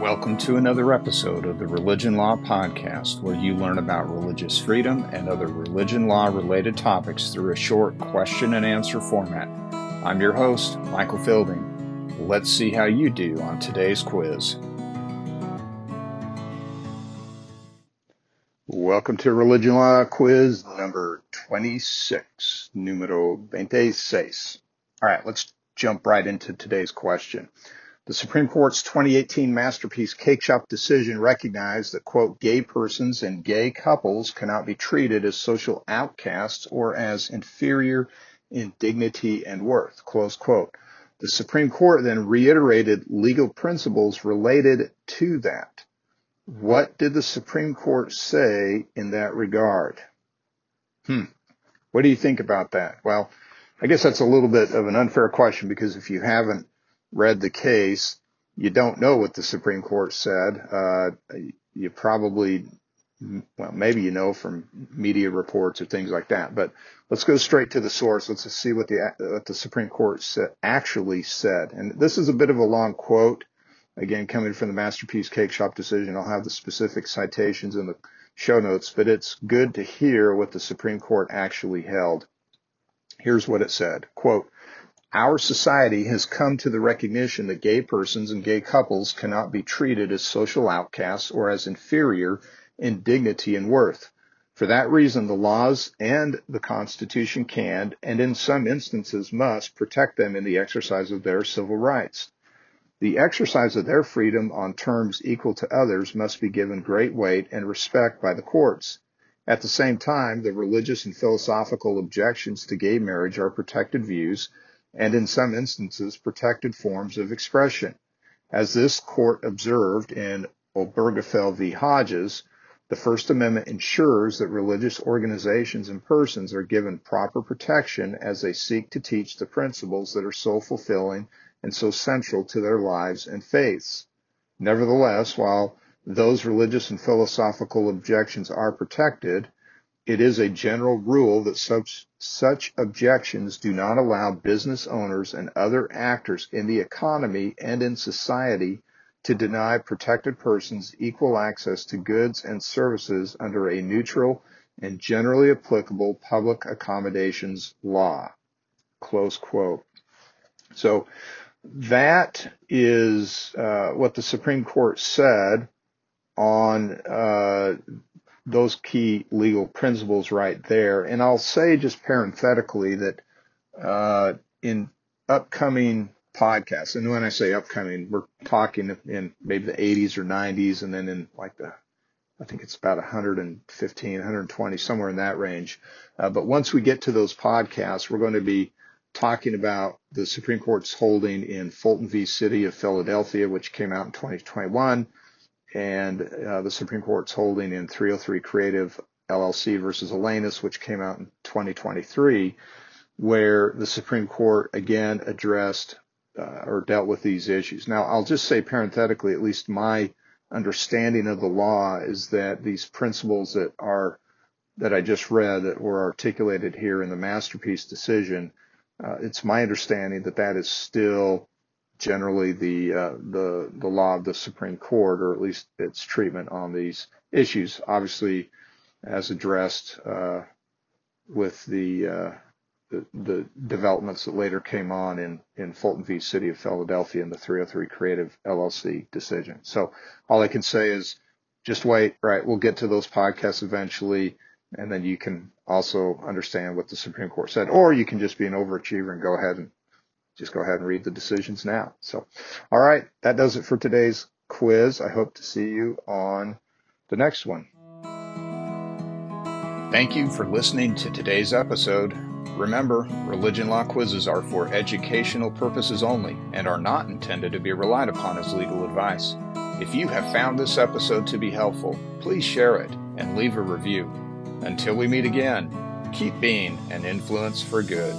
Welcome to another episode of the Religion Law Podcast, where you learn about religious freedom and other religion law related topics through a short question and answer format. I'm your host, Michael Fielding. Let's see how you do on today's quiz. Welcome to Religion Law Quiz number 26, numero 26. All right, let's jump right into today's question. The Supreme Court's 2018 masterpiece cake shop decision recognized that, quote, gay persons and gay couples cannot be treated as social outcasts or as inferior in dignity and worth, close quote. The Supreme Court then reiterated legal principles related to that. What did the Supreme Court say in that regard? Hmm. What do you think about that? Well, I guess that's a little bit of an unfair question because if you haven't read the case, you don't know what the Supreme Court said. Uh, you probably, well, maybe you know from media reports or things like that. But let's go straight to the source. Let's see what the what the Supreme Court actually said. And this is a bit of a long quote. Again, coming from the Masterpiece Cake Shop decision, I'll have the specific citations in the show notes, but it's good to hear what the Supreme Court actually held. Here's what it said. Quote, our society has come to the recognition that gay persons and gay couples cannot be treated as social outcasts or as inferior in dignity and worth. For that reason, the laws and the Constitution can, and in some instances must, protect them in the exercise of their civil rights. The exercise of their freedom on terms equal to others must be given great weight and respect by the courts. At the same time, the religious and philosophical objections to gay marriage are protected views and in some instances protected forms of expression. As this court observed in Obergefell v. Hodges, the First Amendment ensures that religious organizations and persons are given proper protection as they seek to teach the principles that are so fulfilling and so central to their lives and faiths. Nevertheless, while those religious and philosophical objections are protected, it is a general rule that such, such objections do not allow business owners and other actors in the economy and in society to deny protected persons equal access to goods and services under a neutral and generally applicable public accommodations law. Close quote. So that is uh, what the Supreme Court said on uh, those key legal principles right there. And I'll say just parenthetically that uh, in upcoming podcasts, and when I say upcoming, we're talking in maybe the 80s or 90s, and then in like the I think it's about 115, 120, somewhere in that range. Uh, but once we get to those podcasts, we're going to be talking about the Supreme Court's holding in Fulton v. City of Philadelphia, which came out in 2021 and uh, the Supreme Court's holding in 303 Creative LLC versus Elenis, which came out in 2023, where the Supreme Court again addressed uh, or dealt with these issues. Now, I'll just say parenthetically, at least my understanding of the law is that these principles that are that I just read that were articulated here in the masterpiece decision, uh, it's my understanding that that is still generally the uh, the the law of the Supreme Court, or at least its treatment on these issues. Obviously, as addressed uh, with the, uh, the, the developments that later came on in in Fulton v. City of Philadelphia and the 303 Creative LLC decision. So all I can say is just wait. Right, we'll get to those podcasts eventually. And then you can also understand what the Supreme Court said, or you can just be an overachiever and go ahead and just go ahead and read the decisions now. So, all right, that does it for today's quiz. I hope to see you on the next one. Thank you for listening to today's episode. Remember, religion law quizzes are for educational purposes only and are not intended to be relied upon as legal advice. If you have found this episode to be helpful, please share it and leave a review. Until we meet again, keep being an influence for good.